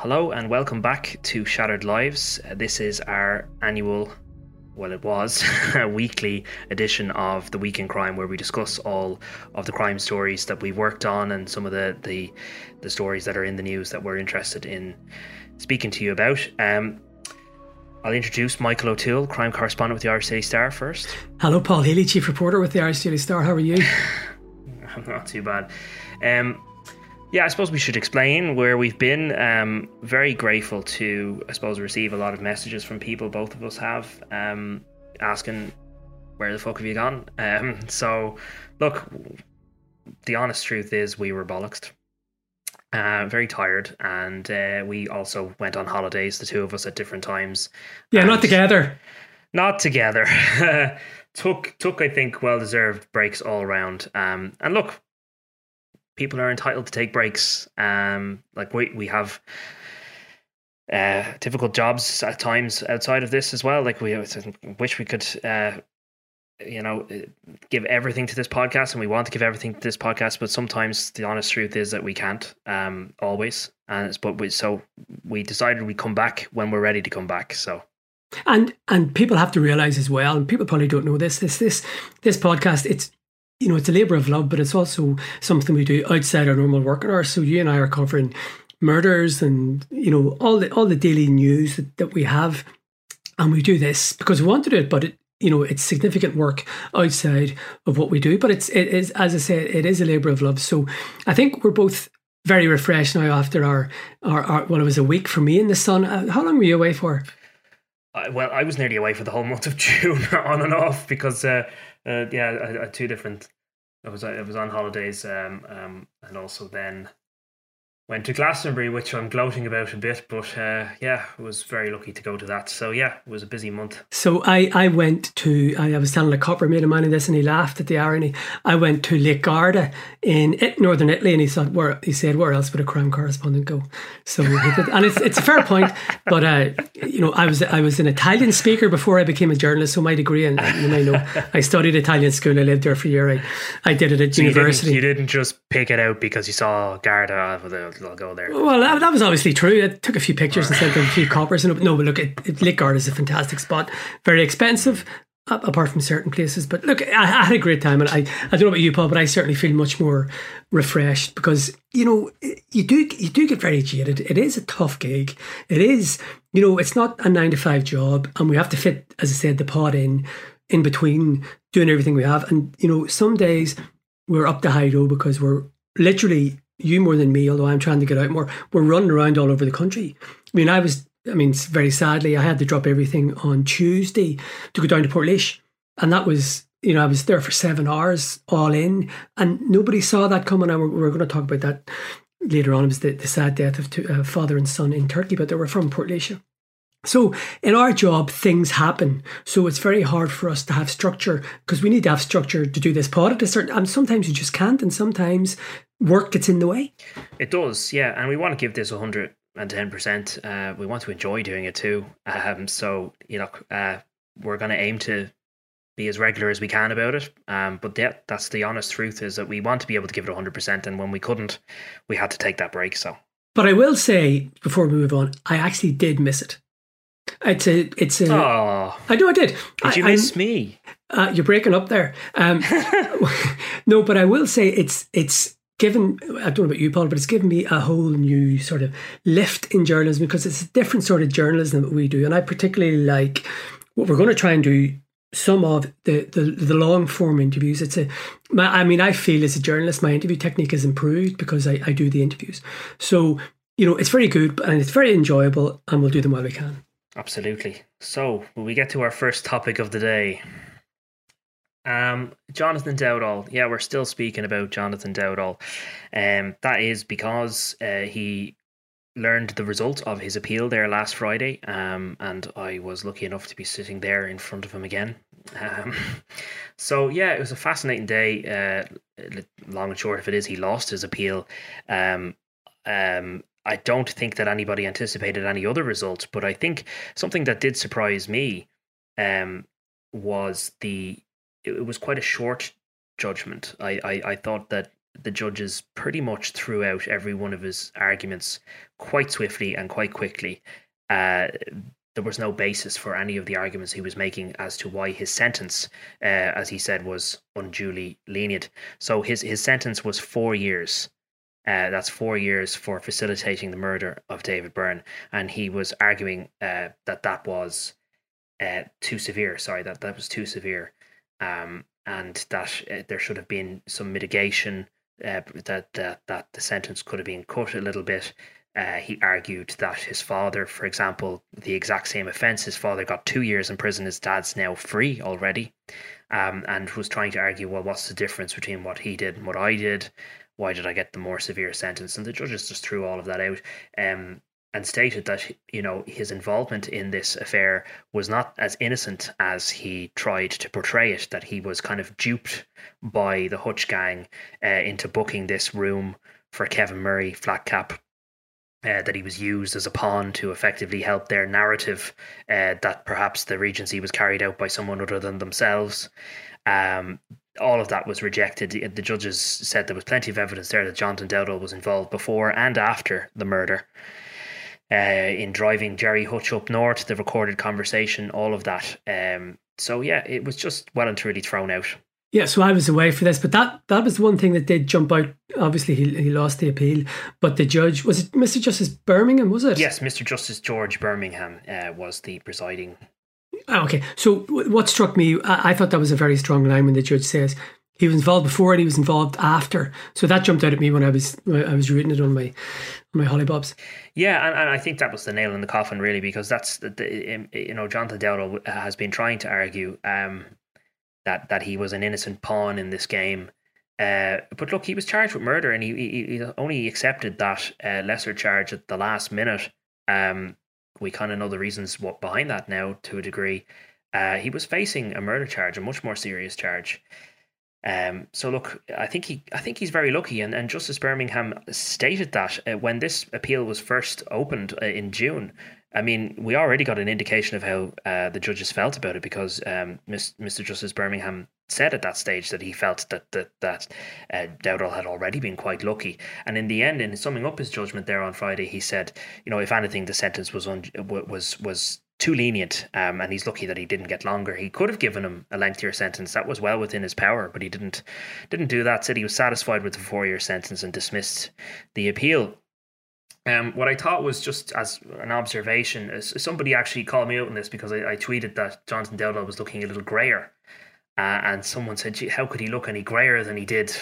Hello and welcome back to Shattered Lives. Uh, this is our annual, well, it was a weekly edition of the Week in Crime, where we discuss all of the crime stories that we've worked on and some of the the, the stories that are in the news that we're interested in speaking to you about. Um, I'll introduce Michael O'Toole, crime correspondent with the Irish Daily Star first. Hello, Paul Healy, chief reporter with the Irish Daily Star. How are you? I'm not too bad. Um, yeah, I suppose we should explain where we've been. Um, very grateful to, I suppose, receive a lot of messages from people. Both of us have um, asking, "Where the fuck have you gone?" Um, so, look, the honest truth is, we were bollocksed. Uh, very tired, and uh, we also went on holidays, the two of us at different times. Yeah, not together. not together. took took I think well deserved breaks all round. Um, and look, people are entitled to take breaks. Um, like we we have uh difficult jobs at times outside of this as well. Like we wish we could uh you know give everything to this podcast and we want to give everything to this podcast but sometimes the honest truth is that we can't um always and it's but we so we decided we come back when we're ready to come back so And and people have to realize as well, and people probably don't know this. This this this podcast, it's you know, it's a labour of love, but it's also something we do outside our normal working hours. So you and I are covering murders and you know all the all the daily news that, that we have, and we do this because we want to do it, but it you know it's significant work outside of what we do. But it's it is as I said, it is a labour of love. So I think we're both very refreshed now after our our, our well, it was a week for me in the sun. Uh, how long were you away for? I, well, I was nearly away for the whole month of June, on and off, because uh, uh, yeah, I, I two different. I was I was on holidays, um, um, and also then went to Glastonbury, which I'm gloating about a bit. But uh, yeah, I was very lucky to go to that. So yeah, it was a busy month. So I, I went to I, I was telling a copper made a man of this and he laughed at the irony. I went to Lake Garda in it, northern Italy and he said where he said where else would a crime correspondent go? So he did, and it's it's a fair point, but uh, you know I was I was an Italian speaker before I became a journalist. So my degree and you may know I studied Italian school. I lived there for a year. I, I did it at So you didn't, university. you didn't just pick it out because you saw Garda. uh, Go there. Well, that, that was obviously true. I took a few pictures and sent them a few coppers. And no, but look, it, it, is a fantastic spot. Very expensive, apart from certain places. But look, I, I had a great time, and I, I don't know about you, Paul, but I certainly feel much more refreshed because you know you do you do get very jaded. It is a tough gig. It is you know it's not a nine to five job, and we have to fit, as I said, the pod in in between doing everything we have. And you know, some days we're up the high road because we're literally you more than me, although I'm trying to get out more. We're running around all over the country. I mean, I was, I mean, very sadly, I had to drop everything on Tuesday to go down to Portlaoise, and that was, you know, I was there for seven hours all in, and nobody saw that coming. And we're, we're going to talk about that later on. It was the, the sad death of two, uh, father and son in Turkey, but they were from Portlaoise. So in our job, things happen. So it's very hard for us to have structure because we need to have structure to do this pod at a certain. And sometimes you just can't, and sometimes work gets in the way. It does, yeah, and we want to give this hundred and ten percent. Uh, we want to enjoy doing it too. Um, so you know, uh, we're going to aim to be as regular as we can about it. Um, but yeah, that's the honest truth is that we want to be able to give it hundred percent, and when we couldn't, we had to take that break. So But I will say before we move on, I actually did miss it. It's a, it's a. oh, I know I did. did you I, miss me? Uh, you're breaking up there. Um, no, but I will say it's it's given. I don't know about you, Paul, but it's given me a whole new sort of lift in journalism because it's a different sort of journalism that we do, and I particularly like what we're going to try and do. Some of the the, the long form interviews. It's a. My, I mean, I feel as a journalist, my interview technique has improved because I, I do the interviews. So you know, it's very good and it's very enjoyable, and we'll do them while we can. Absolutely. So, will we get to our first topic of the day? Um, Jonathan Dowdall. Yeah, we're still speaking about Jonathan Dowdall. Um, that is because uh, he learned the result of his appeal there last Friday. Um, and I was lucky enough to be sitting there in front of him again. Um, so yeah, it was a fascinating day. Uh, long and short of it is, he lost his appeal. Um, um, I don't think that anybody anticipated any other results, but I think something that did surprise me um, was the it was quite a short judgment. I, I, I thought that the judges pretty much threw out every one of his arguments quite swiftly and quite quickly. Uh, there was no basis for any of the arguments he was making as to why his sentence, uh, as he said, was unduly lenient. So his his sentence was four years. Uh, that's four years for facilitating the murder of David Byrne, and he was arguing uh, that that was uh, too severe. Sorry, that that was too severe, um, and that uh, there should have been some mitigation. Uh, that that that the sentence could have been cut a little bit. Uh, he argued that his father, for example, the exact same offence, his father got two years in prison, his dad's now free already, um, and was trying to argue, well, what's the difference between what he did and what I did? Why did I get the more severe sentence? And the judges just threw all of that out. Um, and stated that you know his involvement in this affair was not as innocent as he tried to portray it. That he was kind of duped by the Hutch gang uh, into booking this room for Kevin Murray, flat cap. Uh, that he was used as a pawn to effectively help their narrative uh, that perhaps the regency was carried out by someone other than themselves. Um, all of that was rejected. The, judges said there was plenty of evidence there that Jonathan Dowdall was involved before and after the murder uh, in driving Gerry Hutch up north, the recorded conversation, all of that. Um, so yeah, it was just well and truly thrown out. Yeah, so I was away for this, but that that was one thing that did jump out. Obviously, he he lost the appeal, but the judge was it Mr. Justice Birmingham, was it? Yes, Mr. Justice George Birmingham uh, was the presiding. Oh, okay, so what struck me, I, I thought that was a very strong line when the judge says he was involved before and he was involved after. So that jumped out at me when I was I was reading it on my my hollybobs. Yeah, and, and I think that was the nail in the coffin, really, because that's the, the you know Jonathan Dowdall has been trying to argue um, that that he was an innocent pawn in this game. Uh, but look, he was charged with murder, and he, he, he only accepted that uh, lesser charge at the last minute. Um, we kind of know the reasons what behind that now to a degree. Uh, he was facing a murder charge, a much more serious charge. Um, so look, I think he, I think he's very lucky, and, and Justice Birmingham stated that uh, when this appeal was first opened uh, in June. I mean, we already got an indication of how uh, the judges felt about it because um, Mr. Justice Birmingham said at that stage that he felt that that that uh, Dowdall had already been quite lucky, and in the end, in summing up his judgment there on Friday, he said, you know, if anything, the sentence was un- was was too lenient, um, and he's lucky that he didn't get longer. He could have given him a lengthier sentence. That was well within his power, but he didn't didn't do that. Said he was satisfied with the four year sentence and dismissed the appeal. Um, what I thought was just as an observation, somebody actually called me out on this because I, I tweeted that Jonathan Dowdall was looking a little grayer, uh, and someone said, "How could he look any grayer than he did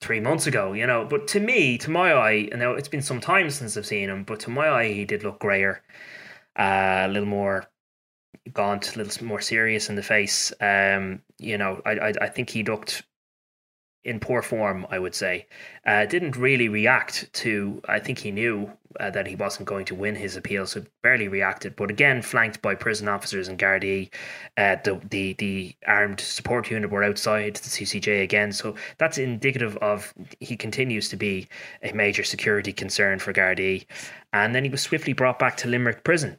three months ago?" You know, but to me, to my eye, and now it's been some time since I've seen him, but to my eye, he did look grayer a little more gaunt, a little more serious in the face. Um, you know, I, I, I think he looked in poor form, I would say. Uh, didn't really react to, I think he knew uh, that he wasn't going to win his appeal, so barely reacted. But again, flanked by prison officers and Gardaí, uh, the, the, the armed support unit were outside the CCJ again. So that's indicative of he continues to be a major security concern for Gardaí. And then he was swiftly brought back to Limerick prison.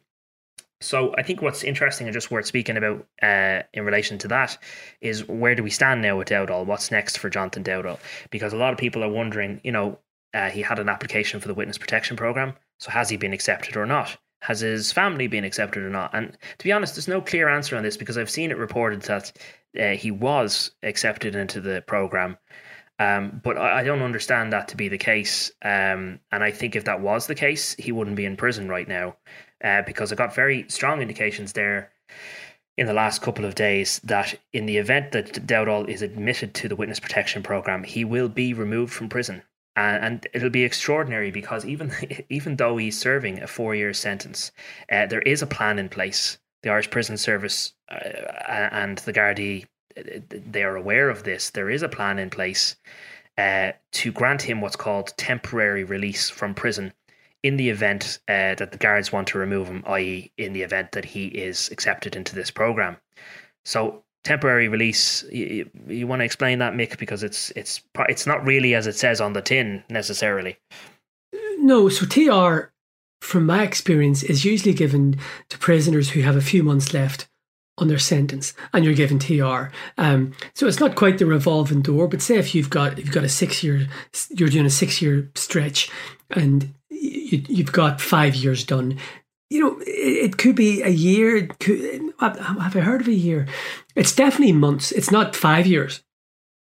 So I think what's interesting and just worth speaking about uh, in relation to that is where do we stand now with Dowdall? What's next for Jonathan Dowdall? Because a lot of people are wondering, you know, uh, he had an application for the witness protection program. So has he been accepted or not? Has his family been accepted or not? And to be honest, there's no clear answer on this because I've seen it reported that uh, he was accepted into the program. Um, but I, I, don't understand that to be the case. Um, and I think if that was the case, he wouldn't be in prison right now uh, because I got very strong indications there in the last couple of days that in the event that Dowdall is admitted to the witness protection program, he will be removed from prison. Uh, and it'll be extraordinary because even even though he's serving a four year sentence, uh, there is a plan in place. The Irish Prison Service uh, and the Gardaí, they are aware of this. There is a plan in place uh, to grant him what's called temporary release from prison in the event uh, that the guards want to remove him, i.e., in the event that he is accepted into this program. So temporary release. You, you want to explain that, Mick, because it's it's it's not really as it says on the tin necessarily. No, so TR, from my experience, is usually given to prisoners who have a few months left on their sentence and you're given TR. Um, so it's not quite the revolving door, but say if you've got you've got a six year you're doing a six year stretch and you, you've got five years done. You know, it, it could be a year. Could, have I heard of a year? It's definitely months. It's not five years.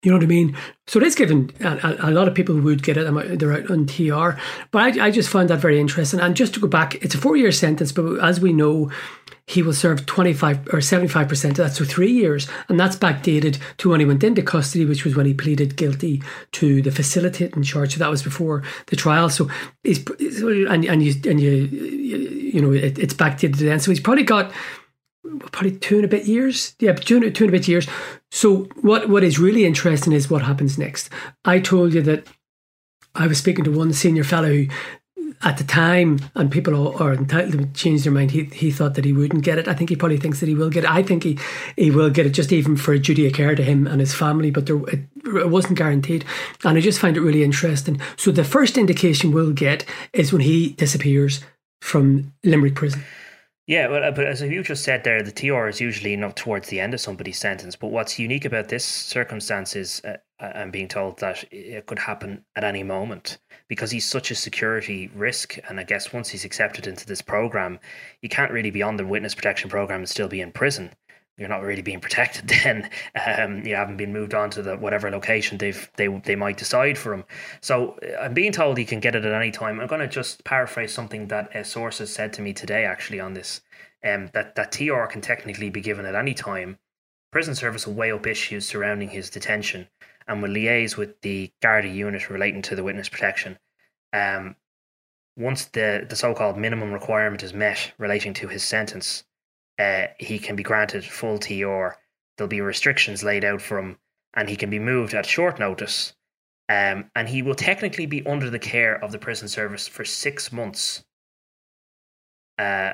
You know what I mean? So it is given a, a, lot of people would get it. They're out on TR, but I, I just found that very interesting. And just to go back, it's a four year sentence, but as we know, he will serve 25 or 75% of that, so three years. And that's backdated to when he went into custody, which was when he pleaded guilty to the facilitating charge. So that was before the trial. So he's, and, and you, and you, you know, it, it's backdated then. So he's probably got probably two and a bit years. Yeah, two and, two and a bit years. So what, what is really interesting is what happens next. I told you that I was speaking to one senior fellow who at the time, and people are entitled to change their mind. He he thought that he wouldn't get it. I think he probably thinks that he will get it. I think he he will get it, just even for a duty of care to him and his family. But there, it, it wasn't guaranteed, and I just find it really interesting. So the first indication we'll get is when he disappears from Limerick prison. Yeah, well, uh, but as you just said there, the TR is usually not towards the end of somebody's sentence. But what's unique about this circumstance is uh, I'm being told that it could happen at any moment because he's such a security risk. And I guess once he's accepted into this program, you can't really be on the witness protection program and still be in prison. You're not really being protected then. Um, you haven't been moved on to the whatever location they've they they might decide for him. So uh, I'm being told he can get it at any time. I'm going to just paraphrase something that a source has said to me today, actually, on this. Um, that that TR can technically be given at any time. Prison service will weigh up issues surrounding his detention and will liaise with the Garda unit relating to the witness protection. Um, once the, the so called minimum requirement is met relating to his sentence, uh, he can be granted full TR. There'll be restrictions laid out for him, and he can be moved at short notice. Um, and he will technically be under the care of the prison service for six months. Uh,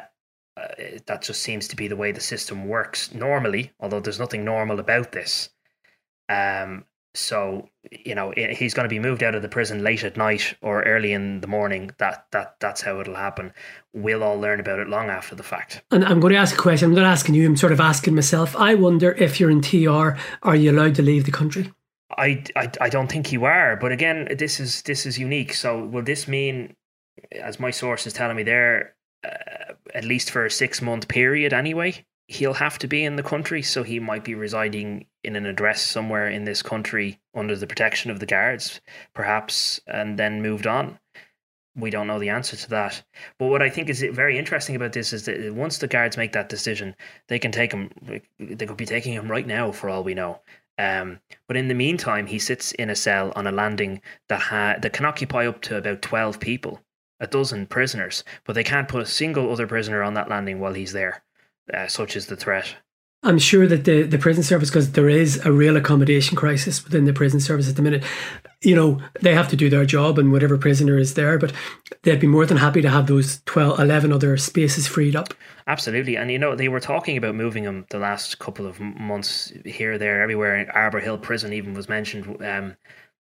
uh, that just seems to be the way the system works normally, although there's nothing normal about this. Um, so you know he's going to be moved out of the prison late at night or early in the morning. That that that's how it'll happen. We'll all learn about it long after the fact. And i'm going to ask a question. I'm not asking you i'm sort of asking myself i wonder if you're in tr are you allowed to leave the country? I, I i don't think you are but again this is this is unique. So will this mean as my source is telling me there uh, at least for a six month period anyway he'll have to be in the country, so he might be residing in an address somewhere in this country under the protection of the guards, perhaps, and then moved on. We don't know the answer to that. But what I think is very interesting about this is that once the guards make that decision, they can take him. They could be taking him right now, for all we know. Um, but in the meantime, he sits in a cell on a landing that ha- that can occupy up to about twelve people, a dozen prisoners. But they can't put a single other prisoner on that landing while he's there uh, such is the threat. I'm sure that the, the prison service, because there is a real accommodation crisis within the prison service at the minute, you know, they have to do their job and whatever prisoner is there, but they'd be more than happy to have those 12, 11 other spaces freed up. Absolutely. And, you know, they were talking about moving them the last couple of months here, there, everywhere. Arbour Hill Prison even was mentioned. Um,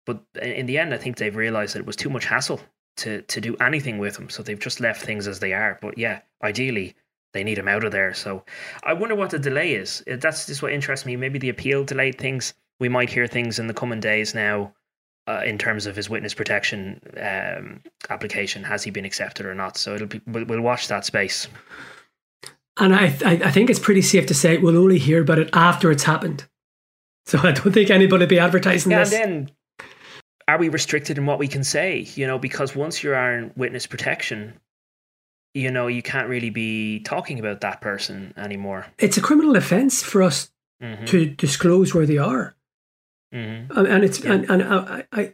but in the end, I think they've realised that it was too much hassle to, to do anything with them. So they've just left things as they are. But yeah, ideally, they need him out of there. So I wonder what the delay is. That's just what interests me. Maybe the appeal delayed things. We might hear things in the coming days now uh, in terms of his witness protection um, application. Has he been accepted or not? So it'll be we'll, we'll watch that space. And I, I, I think it's pretty safe to say we'll only hear about it after it's happened. So I don't think anybody will be advertising yeah, this. And then are we restricted in what we can say? You know, because once you're on witness protection, you know, you can't really be talking about that person anymore. It's a criminal offence for us mm-hmm. to disclose where they are. Mm-hmm. And it's yeah. and, and I, I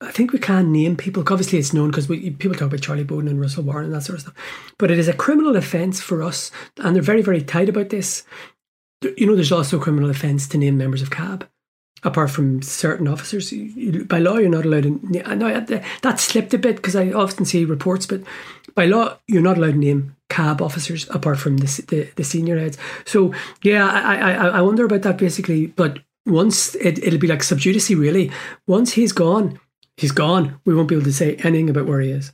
I think we can name people. Obviously, it's known because people talk about Charlie Bowden and Russell Warren and that sort of stuff. But it is a criminal offence for us, and they're very, very tight about this. You know, there's also a criminal offence to name members of CAB apart from certain officers. By law, you're not allowed to. I know that slipped a bit because I often see reports, but by law, you're not allowed to name CAB officers apart from the the, the senior heads. So yeah, I, I I wonder about that basically. But once it it'll be like sub judice really. Once he's gone, he's gone. We won't be able to say anything about where he is,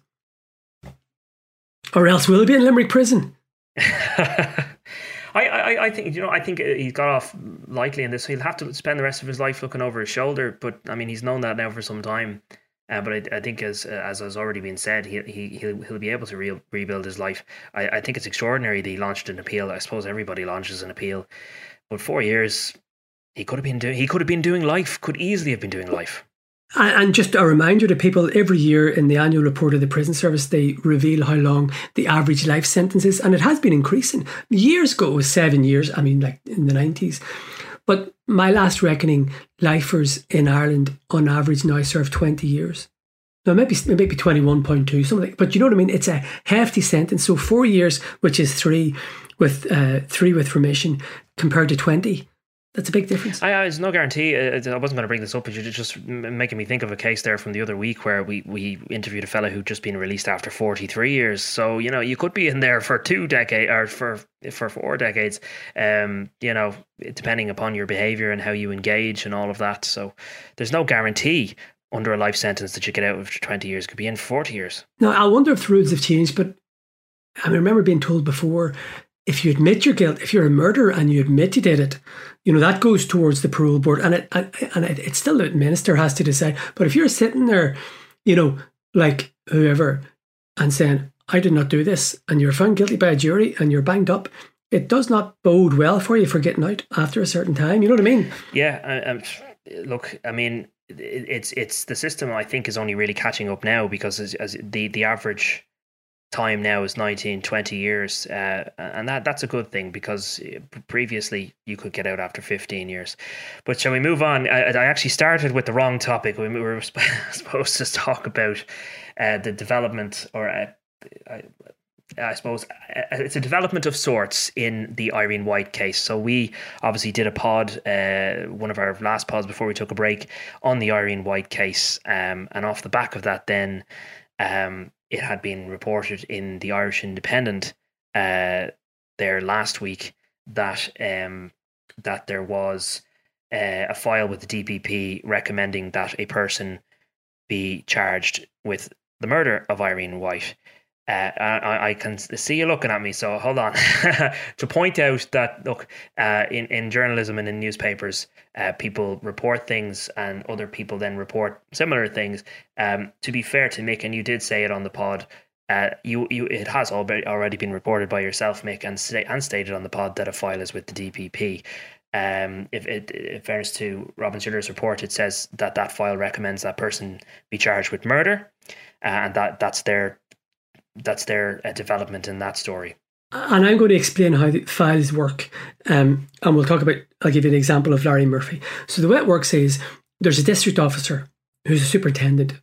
or else we'll be in Limerick prison. I, I, I think you know. I think uh, he's got off lightly in this. He'll have to spend the rest of his life looking over his shoulder. But I mean, he's known that now for some time. Uh, but I, I, think, as as has already been said, he he he'll, he'll be able to re- rebuild his life. I, I think it's extraordinary that he launched an appeal. I suppose everybody launches an appeal, but four years, he could have been doing he could have been doing life. Could easily have been doing life. And just a reminder to people every year in the annual report of the prison service, they reveal how long the average life sentence is. And it has been increasing. Years ago, it was seven years. I mean, like in the 90s. But my last reckoning, lifers in Ireland on average now serve 20 years. Now, maybe, maybe 21.2, something. But you know what I mean? It's a hefty sentence. So four years, which is three with uh, three with remission, compared to 20 that's a big difference. I, there's no guarantee. Uh, I wasn't going to bring this up, but you're just making me think of a case there from the other week where we, we interviewed a fellow who'd just been released after 43 years. So you know, you could be in there for two decades or for for four decades. Um, you know, depending upon your behaviour and how you engage and all of that. So there's no guarantee under a life sentence that you get out after 20 years. Could be in 40 years. Now I wonder if the rules have changed, but I remember being told before if you admit your guilt, if you're a murderer and you admit you did it, you know that goes towards the parole board, and it and it, it's still the minister has to decide. But if you're sitting there, you know, like whoever, and saying I did not do this, and you're found guilty by a jury and you're banged up, it does not bode well for you for getting out after a certain time. You know what I mean? Yeah. I, look, I mean, it's it's the system. I think is only really catching up now because as, as the the average time now is 19 20 years uh, and that that's a good thing because uh, previously you could get out after 15 years. But shall we move on? I, I actually started with the wrong topic. We were supposed to talk about uh, the development or uh, I, I suppose uh, it's a development of sorts in the Irene White case. So we obviously did a pod, uh, one of our last pods before we took a break on the Irene White case, um, and off the back of that, then um, it had been reported in the Irish Independent uh, there last week that um, that there was uh, a file with the DPP recommending that a person be charged with the murder of Irene White. Uh, I, I, can see you looking at me, so hold on. to point out that, look, uh, in, in journalism and in newspapers, uh, people report things and other people then report similar things. Um, to be fair to Mick, and you did say it on the pod, uh, you, you, it has already been reported by yourself, Mick, and, sta- and stated on the pod that a file is with the DPP. Um, if it, in fairness to Robin Schiller's report, it says that that file recommends that person be charged with murder, uh, and that that's their that's their uh, development in that story. And I'm going to explain how the files work. Um, and we'll talk about, I'll give you an example of Larry Murphy. So the way it works is there's a district officer who's a superintendent,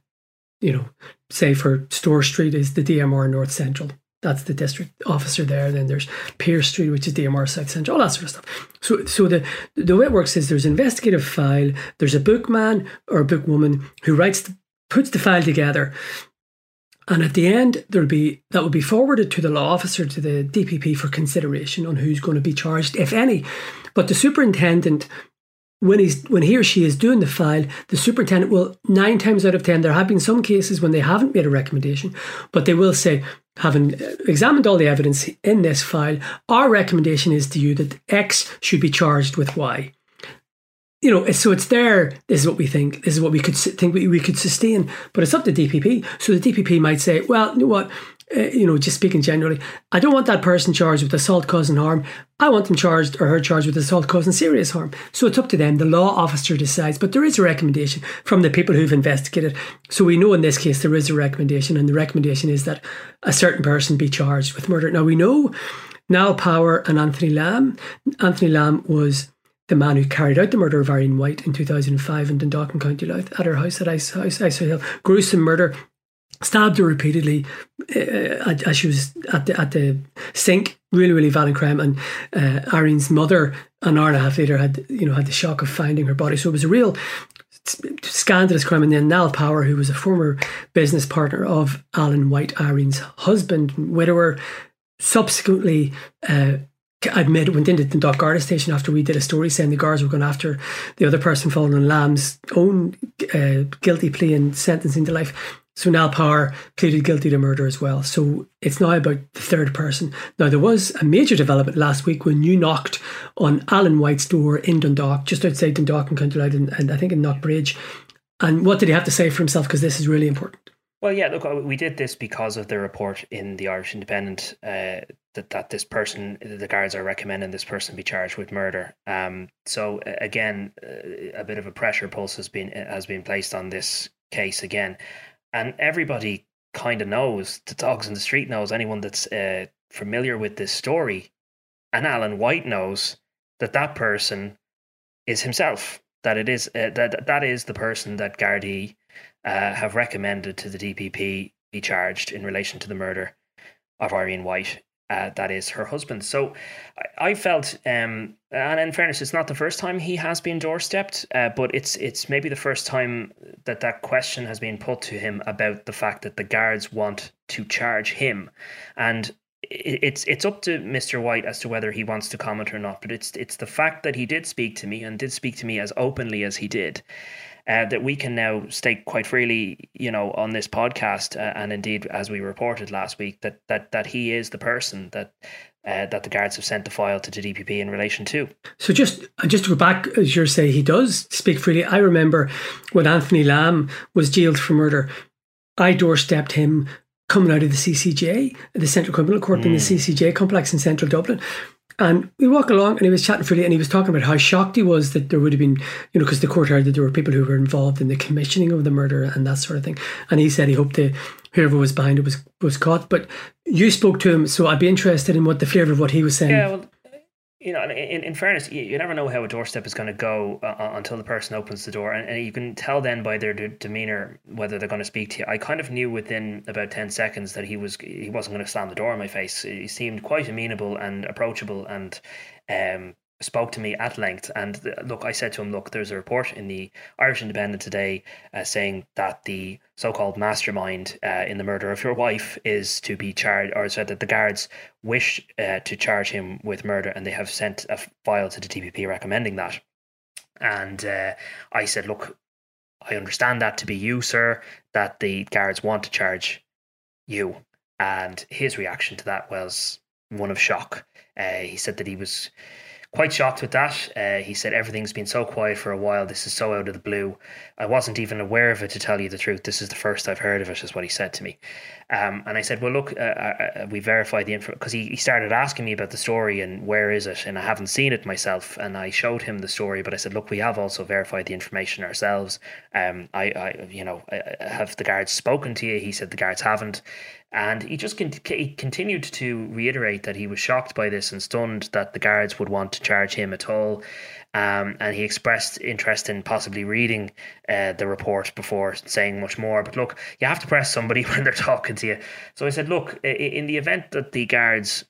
you know, say for Store Street is the DMR North Central. That's the district officer there. Then there's Pearse Street, which is DMR South Central, all that sort of stuff. So, so the the way it works is there's an investigative file. There's a bookman or a bookwoman who writes, the, puts the file together, and at the end, there'll be that will be forwarded to the law officer to the DPP for consideration on who's going to be charged, if any. But the superintendent, when he's when he or she is doing the file, the superintendent will nine times out of ten. There have been some cases when they haven't made a recommendation, but they will say, having uh, examined all the evidence in this file, our recommendation is to you that X should be charged with Y you know, so it's there. This is what we think. This is what we could think we, we could sustain. But it's up to DPP. So the DPP might say, well, you know what? Uh, you know, just speaking generally, I don't want that person charged with assault causing harm. I want them charged or her charged with assault causing serious harm. So it's up to them. The law officer decides. But there is a recommendation from the people who've investigated. So we know in this case there is a recommendation, and the recommendation is that a certain person be charged with murder. Now we know Niall Power and Anthony Lamb. Anthony Lamb was the man who carried out the murder of Irene White in 2005 in Dundalk, County Louth, at her house at Ice, Ice, Ice Hill. Gruesome murder, stabbed her repeatedly uh, as she was at the at the sink. Really, really violent crime. And uh, Irene's mother, an hour and a half later, had you know had the shock of finding her body. So it was a real scandalous crime. And then Niall Power, who was a former business partner of Alan White, Irene's husband, widower, subsequently uh, admit met went into the Dock Garda station after we did a story saying the guards were going after the other person following on Lamb's own uh, guilty plea and sentencing to life. So now Power pleaded guilty to murder as well. So it's now about the third person. Now there was a major development last week when you knocked on Alan White's door in Dundalk, just outside Dundalk and County Louth, and, and I think in Knockbridge. And what did he have to say for himself? Because this is really important. Well, yeah, look, uh, we did this because of the report in the Irish Independent uh, that that this person, the guards are recommending this person be charged with murder. Um, so again, uh, a bit of a pressure pulse has been has been placed on this case again, and everybody kind of knows. The dogs in the street knows anyone that's uh, familiar with this story, and Alan White knows that that person is himself. That it is uh, that that is the person that Gardaí uh, have recommended to the DPP be charged in relation to the murder of Irene White. Uh, that is her husband. So I, I felt, um, and in fairness, it's not the first time he has been doorstepped, uh, but it's it's maybe the first time that that question has been put to him about the fact that the guards want to charge him, and it's it's up to Mr. White as to whether he wants to comment or not. But it's it's the fact that he did speak to me and did speak to me as openly as he did, uh, that we can now state quite freely, you know, on this podcast, uh, and indeed as we reported last week, that that that he is the person that. Uh, that the guards have sent the file to the DPP in relation to. So just just to go back, as you say, he does speak freely. I remember when Anthony Lamb was jailed for murder. I doorstepped him coming out of the CCJ, the Central Criminal Court mm. in the hmm. CCJ complex in central Dublin. And we walk along and he was chatting freely and he was talking about how shocked he was that there would have been, you know, because the court heard that there were people who were involved in the commissioning of the murder and that sort of thing. And he said he hoped that whoever was behind it was, was caught. But you spoke to him, so I'd be interested in what the flavour of what he was saying. Yeah, well, you know, in, in fairness, you, you never know how a doorstep is going to go uh, uh, until the person opens the door, and, and you can tell then by their de- demeanor whether they're going to speak to you. I kind of knew within about ten seconds that he was he wasn't going to slam the door in my face. He seemed quite amenable and approachable, and um, spoke to me at length. And look, I said to him, look, there's a report in the Irish Independent today uh, saying that the so-called mastermind uh, in the murder of your wife is to be charged, or said that the guards wish uh, to charge him with murder, and they have sent a file to the DPP recommending that. And uh, I said, look, I understand that to be you, sir, that the guards want to charge you. And his reaction to that was one of shock. Uh, he said that he was quite shocked with that. Uh, he said everything's been so quiet for a while. This is so out of the blue. I wasn't even aware of it to tell you the truth. This is the first I've heard of it, is what he said to me. Um, and I said, well, look, uh, uh, uh we verified the info because he, he started asking me about the story and where is it, and I haven't seen it myself. And I showed him the story, but I said, look, we have also verified the information ourselves. Um, I, I, you know, have the guards spoken to you? He said the guards haven't. And he just con- he continued to reiterate that he was shocked by this and stunned that the guards would want to charge him at all. Um, and he expressed interest in possibly reading uh, the report before saying much more. But look, you have to press somebody when they're talking to you. So I said, look, in the event that the guards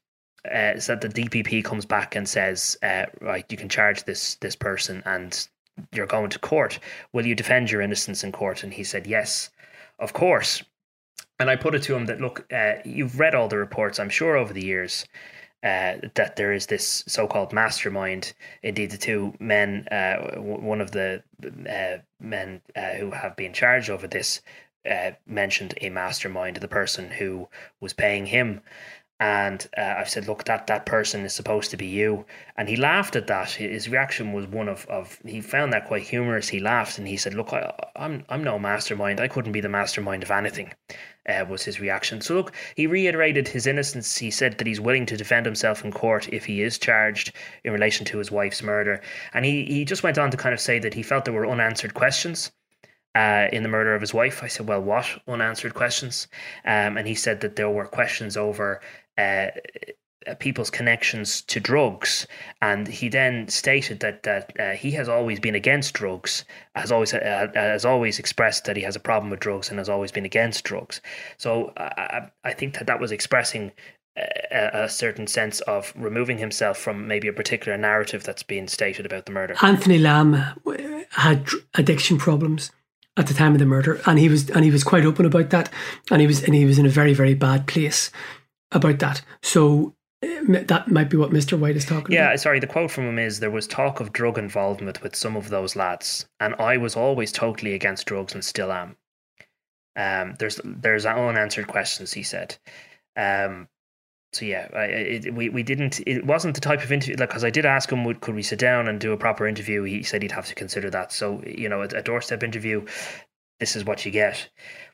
uh, said the DPP comes back and says, uh, right, you can charge this this person and you're going to court. Will you defend your innocence in court? And he said, yes, of course. And I put it to him that, look, uh, you've read all the reports, I'm sure, over the years. Uh, that there is this so-called mastermind. Indeed, the two men, uh, w- one of the uh, men uh, who have been charged over this, uh, mentioned a mastermind, the person who was paying him, and uh, I've said, look, that that person is supposed to be you. And he laughed at that. His reaction was one of, of he found that quite humorous. He laughed and he said, look, I, I'm I'm no mastermind. I couldn't be the mastermind of anything. Uh, was his reaction. So look, he reiterated his innocence. He said that he's willing to defend himself in court if he is charged in relation to his wife's murder. And he he just went on to kind of say that he felt there were unanswered questions. Uh, in the murder of his wife. I said, Well, what? Unanswered questions. Um, and he said that there were questions over uh, people's connections to drugs, and he then stated that that uh, he has always been against drugs, has always uh, has always expressed that he has a problem with drugs, and has always been against drugs. So I, I think that that was expressing a, a, certain sense of removing himself from maybe a particular narrative that's being stated about the murder. Anthony Lamb had addiction problems at the time of the murder, and he was and he was quite open about that, and he was and he was in a very very bad place about that. So that might be what Mr. White is talking yeah, about. Yeah, sorry. The quote from him is there was talk of drug involvement with some of those lads, and I was always totally against drugs and still am. Um, there's there's unanswered questions. He said. Um, so yeah, I, it, we we didn't. It wasn't the type of interview like because I did ask him, would could we sit down and do a proper interview? He said he'd have to consider that. So you know, a, a doorstep interview, this is what you get.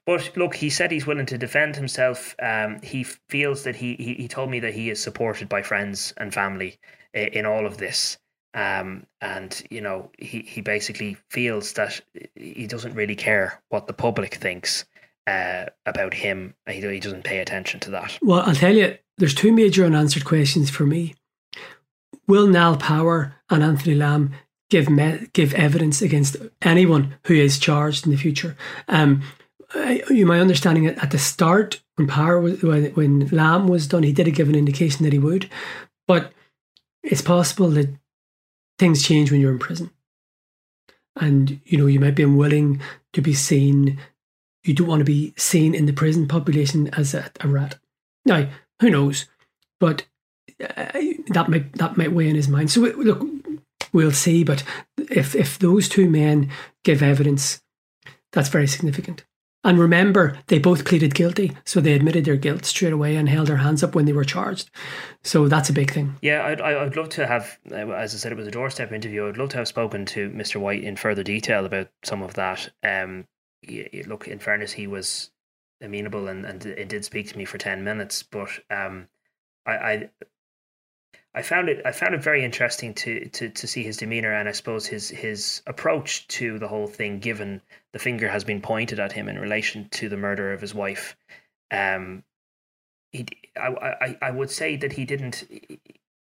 But look, he said he's willing to defend himself. Um, he feels that he, he he told me that he is supported by friends and family in, in all of this. Um, and you know, he he basically feels that he doesn't really care what the public thinks uh, about him. He, he doesn't pay attention to that. Well, I'll tell you, there's two major unanswered questions for me. Will Niall Power and Anthony Lamb give me- give evidence against anyone who is charged in the future? Um, you my understanding at the start when Power was, when, when Lamb was done, he did give an indication that he would, but it's possible that things change when you're in prison, and you know you might be unwilling to be seen. You don't want to be seen in the prison population as a, a rat. Now, who knows? But uh, that might that might weigh in his mind. So look, we'll see. But if if those two men give evidence, that's very significant. And remember, they both pleaded guilty, so they admitted their guilt straight away and held their hands up when they were charged. So that's a big thing. Yeah, I'd, I'd love to have, uh, as I said, it was a doorstep interview. I'd love to have spoken to Mr. White in further detail about some of that. Um, look, in fairness, he was amenable and, and it did speak to me for 10 minutes but um I, I I found it I found it very interesting to, to to see his demeanor and I suppose his his approach to the whole thing given the finger has been pointed at him in relation to the murder of his wife um he I I, I would say that he didn't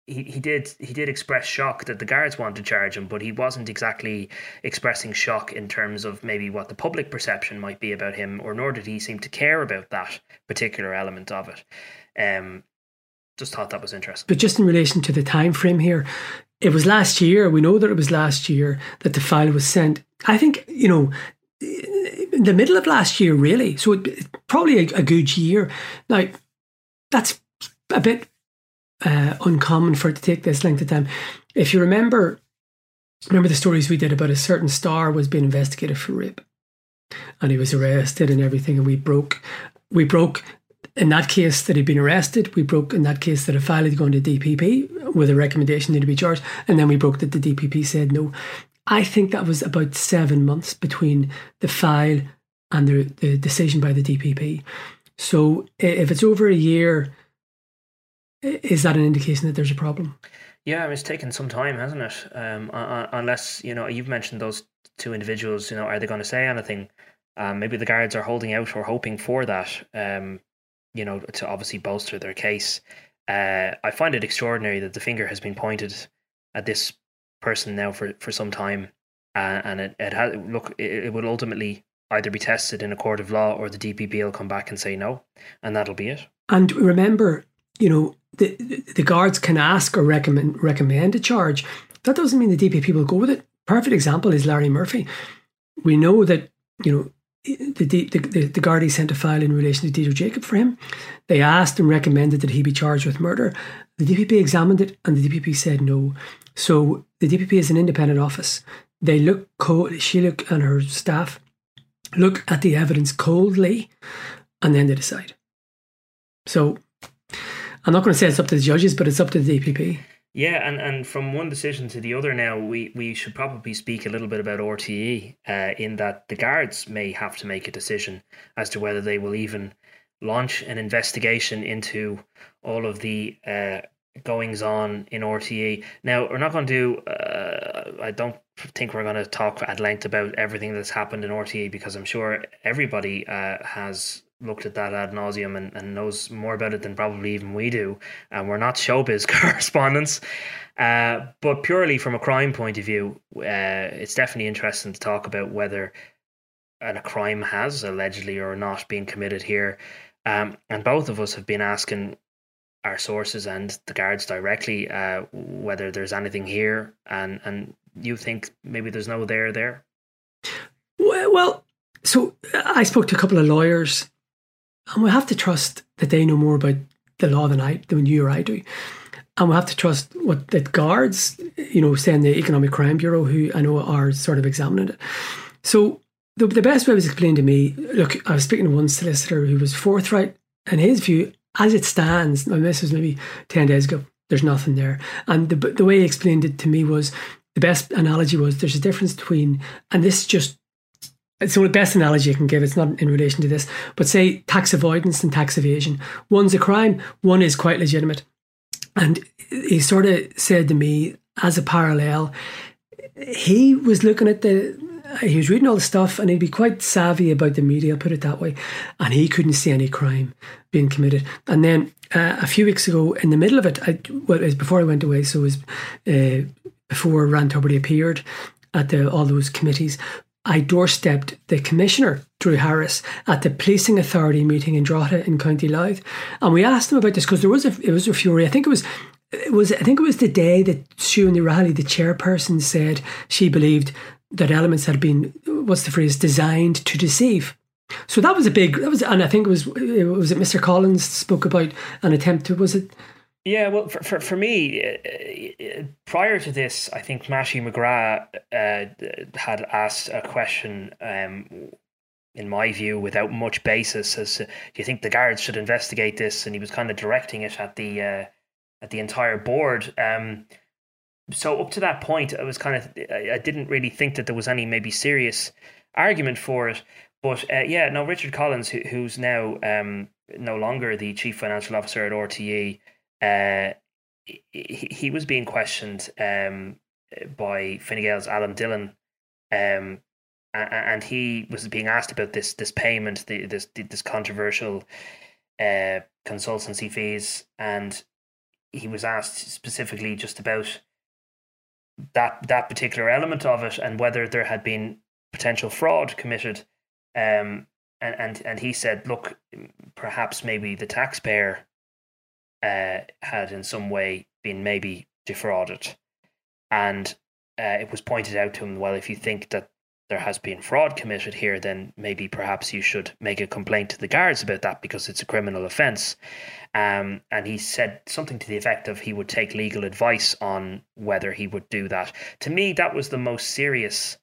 he, he did he did express shock that the guards wanted to charge him, but he wasn't exactly expressing shock in terms of maybe what the public perception might be about him, or nor did he seem to care about that particular element of it. Um, just thought that was interesting. But just in relation to the time frame here, it was last year. We know that it was last year that the file was sent. I think you know in the middle of last year, really. So it, probably a, a good year. Now that's a bit uh, uncommon for it to take this length of time. If you remember, remember the stories we did about a certain star was being investigated for rape, and he was arrested and everything, and we broke, we broke in that case that he'd been arrested. We broke in that case that a file had gone to DPP with a recommendation to be charged, and then we broke that the DPP said no. I think that was about seven months between the file and the, the decision by the DPP. So if it's over a year is that an indication that there's a problem? Yeah, it's taken some time, hasn't it? Um, unless you know, you've mentioned those two individuals. You know, are they going to say anything? Um, maybe the guards are holding out or hoping for that. Um, you know, to obviously bolster their case. Uh, I find it extraordinary that the finger has been pointed at this person now for, for some time, uh, and it, it has look it, it will ultimately either be tested in a court of law or the DPP will come back and say no, and that'll be it. And remember, you know, the the guards can ask or recommend recommend a charge. That doesn't mean the DPP will go with it. Perfect example is Larry Murphy. We know that you know the the, the, the sent a file in relation to Deirdre Jacob for him. They asked and recommended that he be charged with murder. The DPP examined it, and the DPP said no. So the DPP is an independent office. They look cold. She look and her staff look at the evidence coldly, and then they decide. So I'm not going to say it's up to the judges, but it's up to the DPP. Yeah, and, and from one decision to the other now, we, we should probably speak a little bit about RTE uh, in that the guards may have to make a decision as to whether they will even launch an investigation into all of the uh, goings on in RTE. Now, we're not going to do, uh, I don't think we're going to talk at length about everything that's happened in RTE because I'm sure everybody uh, has looked at that ad nauseum and, and knows more about it than probably even we do. And we're not showbiz correspondents. Uh, but purely from a crime point of view, uh, it's definitely interesting to talk about whether a crime has allegedly or not been committed here. Um, and both of us have been asking our sources and the guards directly uh, whether there's anything here, and and you think maybe there's no there there. Well, so I spoke to a couple of lawyers and we have to trust that they know more about the law than I than you or I do. And we have to trust what the guards, you know, say in the Economic Crime Bureau, who I know are sort of examining it. So the, the best way was explained to me look, I was speaking to one solicitor who was forthright, and his view, as it stands, and this was maybe 10 days ago, there's nothing there. And the, the way he explained it to me was the best analogy was there's a difference between, and this just it's the best analogy I can give. It's not in relation to this, but say tax avoidance and tax evasion. One's a crime, one is quite legitimate. And he sort of said to me, as a parallel, he was looking at the he was reading all the stuff and he'd be quite savvy about the media, put it that way. And he couldn't see any crime being committed. And then uh, a few weeks ago, in the middle of it, I, well, it was before I went away, so it was uh, before Ryan Tubridy appeared at the, all those committees. I doorstepped the commissioner, Drew Harris, at the policing authority meeting in Drogheda in County Louth, and we asked him about this because there was a it was a fury. I think it was it was I think it was the day that Siún Ní Raghallaigh, the chairperson, said she believed that elements had been what's the phrase designed to deceive. So that was a big that was and I think it was it was it Mr Collins spoke about an attempt to was it yeah, well, for, for, for me, uh, prior to this, I think Mattie McGrath uh, had asked a question, um, in my view, without much basis, as do you think the guards should investigate this? And he was kind of directing it at the uh, at the entire board. Um, so up to that point, I was kind of I didn't really think that there was any maybe serious argument for it. But uh, yeah, no, Richard Collins, who, who's now um, no longer the chief financial officer at RTE, uh, he, he, was being questioned um, by Fine Alan Dillon, um, and he was being asked about this this payment, the, this this controversial uh, consultancy fees, and he was asked specifically just about that that particular element of it and whether there had been potential fraud committed. Um, and, and and he said, look, perhaps maybe the taxpayer uh, had in some way been maybe defrauded, and uh, it was pointed out to him, well, if you think that there has been fraud committed here, then maybe perhaps you should make a complaint to the guards about that because it's a criminal offence. Um, and he said something to the effect of he would take legal advice on whether he would do that. To me, that was the most serious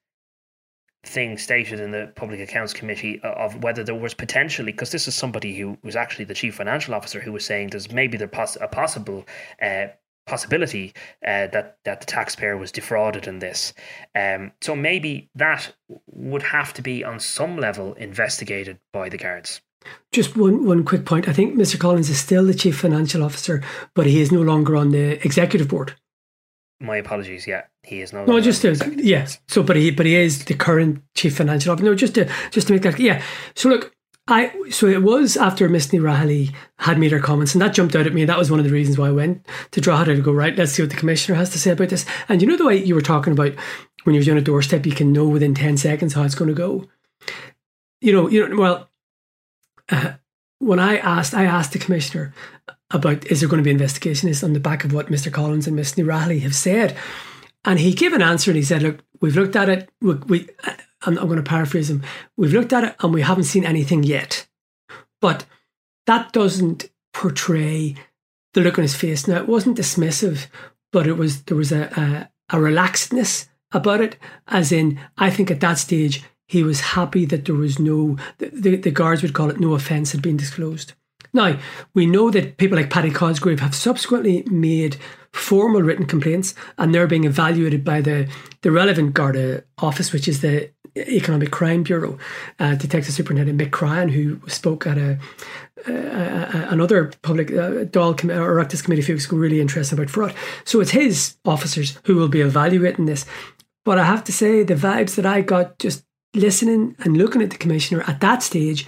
thing stated in the Public Accounts Committee of whether there was potentially, because this is somebody who was actually the chief financial officer who was saying there's maybe there a possible uh, possibility uh, that that the taxpayer was defrauded in this. Um, so maybe that would have to be on some level investigated by the guards. Just one one quick point. I think Mr. Collins is still the chief financial officer, but he is no longer on the executive board. My apologies. Yeah, he is no. No, just to, yes. So, but he but he is the current chief financial officer. No, just to just to make that yeah. So look, I so it was after Miss Raghallaigh had made her comments, and that jumped out at me. That was one of the reasons why I went to draw Drogheda to go right. Let's see what the commissioner has to say about this. And you know the way you were talking about when you're doing a doorstep, you can know within ten seconds how it's going to go. You know, you know. Well, uh, when I asked, I asked the commissioner about is there going to be investigation? Is on the back of what Mr. Collins and Miss Ní have said, and he gave an answer, and he said, "Look, we've looked at it. We, we uh, I'm, I'm going to paraphrase him. We've looked at it and we haven't seen anything yet. But that doesn't portray the look on his face. Now, it wasn't dismissive, but it was there was a, a, a relaxedness about it, as in, I think at that stage, he was happy that there was no, the, the, the guards would call it no offence had been disclosed. Now, we know that people like Paddy Cosgrave have subsequently made formal written complaints and they're being evaluated by the, the relevant Garda office, which is the Economic Crime Bureau, uh, Detective Superintendent Mick Cryan, who spoke at a, another public uh, com- or Oireachtas committee a few really interested about fraud. So it's his officers who will be evaluating this. But I have to say, the vibes that I got just listening and looking at the commissioner at that stage,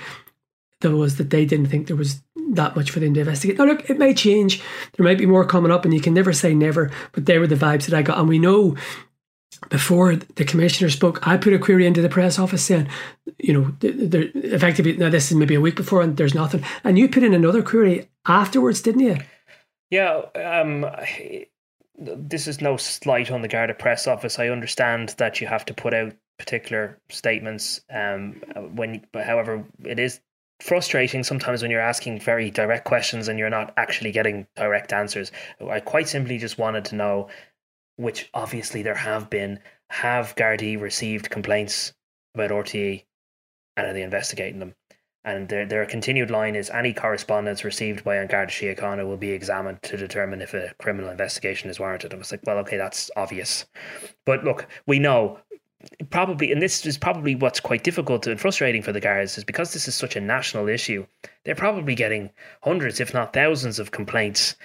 there was that they didn't think there was that much for them to investigate. Now, look, it may change. There might be more coming up, and you can never say never. But they were the vibes that I got, and we know before the commissioner spoke, I put a query into the press office saying, you know, there, effectively, now this is maybe a week before and there's nothing. And you put in another query afterwards, didn't you? Yeah. Um, this is no slight on the Garda press office. I understand that you have to put out particular statements. Um, when, however, it is frustrating sometimes when you're asking very direct questions and you're not actually getting direct answers. I quite simply just wanted to know which obviously there have been, have Gardaí received complaints about RTE and are they investigating them? And their, their continued line is any correspondence received by An Garda Síochána will be examined to determine if a criminal investigation is warranted. I was like, well, okay, that's obvious. But look, we know probably, and this is probably what's quite difficult and frustrating for the guards, is because this is such a national issue, they're probably getting hundreds, if not thousands, of complaints.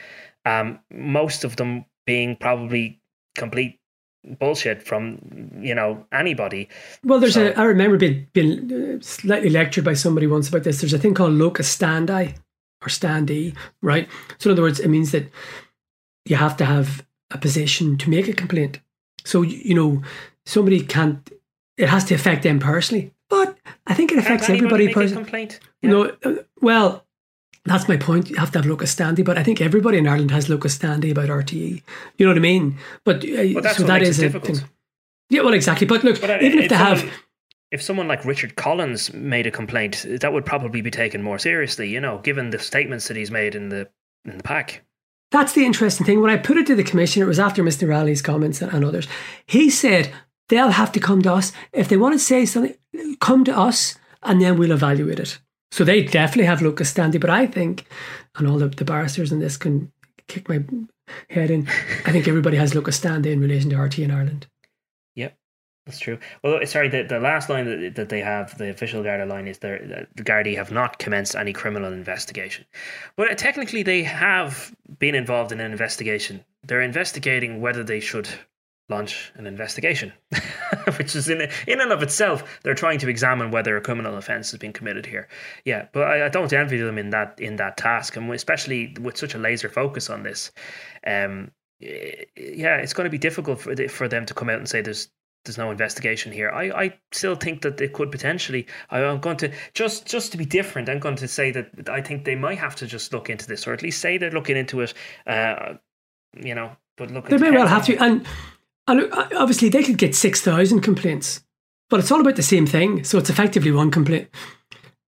Um, most of them being probably complete bullshit from you know anybody. Well, there's so, a. I remember being, being uh, slightly lectured by somebody once about this. There's a thing called locus standi or standi, right? So in other words, it means that you have to have a position to make a complaint. So you know, somebody can't. It has to affect them personally, but I think it affects everybody personally. Complaint. Yeah. No, uh, well, that's my point. You have to have locus standi, but I think everybody in Ireland has locus standi about RTE. You know what I mean? But uh, so that is a thing. Yeah, well, exactly. But look, but, uh, even if, if they someone, have. If someone like Richard Collins made a complaint, that would probably be taken more seriously, you know, given the statements that he's made in the in the PAC. That's the interesting thing. When I put it to the commissioner, it was after Mr. Rowley's comments and others. He said they'll have to come to us. If they want to say something, come to us and then we'll evaluate it. So they definitely have locus standi, but I think, and all the, the barristers in this can kick my head in, I think everybody has locus standi in relation to RT in Ireland. Yep, that's true. Well, sorry, the, the last line that, that they have, the official Garda line, is the Gardaí have not commenced any criminal investigation. But technically, they have been involved in an investigation. They're investigating whether they should launch an investigation, which is in in and of itself they're trying to examine whether a criminal offence has been committed here. Yeah, but I, I, don't envy them in that in that task, and especially with such a laser focus on this. Um, yeah, it's going to be difficult for the, for them to come out and say there's there's no investigation here. I, I still think that they could potentially. I, am going to just just to be different. I'm going to say that I think they might have to just look into this, or at least say they're looking into it. Uh, you know, but look, they may well have to. And and obviously, they could get 6,000 complaints, but it's all about the same thing. So it's effectively one complaint.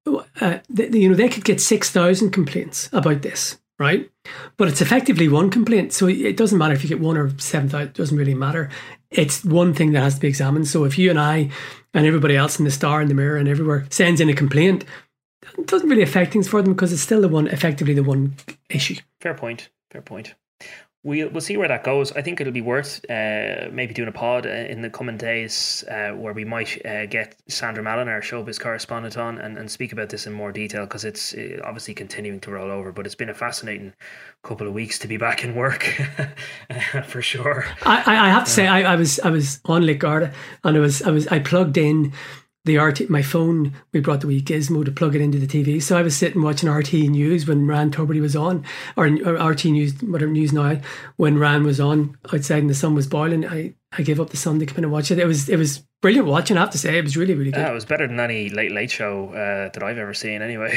Uh, they, you know, they could get 6,000 complaints about this, right? But it's effectively one complaint. So it doesn't matter if you get one or 7,000, it doesn't really matter. It's one thing that has to be examined. So if you and I and everybody else in the star and the mirror and everywhere sends in a complaint, it doesn't really affect things for them because it's still the one, effectively the one issue. Fair point. Fair point we'll, we'll see where that goes. I think it'll be worth uh, maybe doing a pod uh, in the coming days uh, where we might uh, get Sandra Mallon, our showbiz correspondent, on and, and speak about this in more detail because it's uh, obviously continuing to roll over. But it's been a fascinating couple of weeks to be back in work for sure. I, I have to say I, I was I was on Lake Garda and I was I was I plugged in the RT, my phone, we brought the wee gizmo to plug it into the TV. So I was sitting watching RT News when Ryan Tubridy was on, or, or RT News, whatever News Now, when Ryan was on outside and the sun was boiling. I, I gave up the sun to come in and watch it. It was it was brilliant watching. I have to say, it was really really good. Yeah, it was better than any late late show uh, that I've ever seen. Anyway.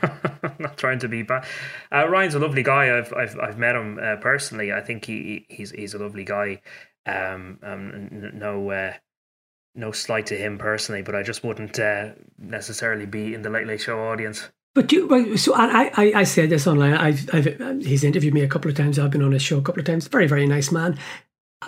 not trying to be bad. Uh, Ryan's a lovely guy. I've I've I've met him uh, personally. I think he he's he's a lovely guy. Um, um no uh, no slight to him personally, but I just wouldn't uh, necessarily be in the Late Late Show audience. But you, so I, I, I said this online. I've, I've, he's interviewed me a couple of times. I've been on his show a couple of times. Very, very nice man.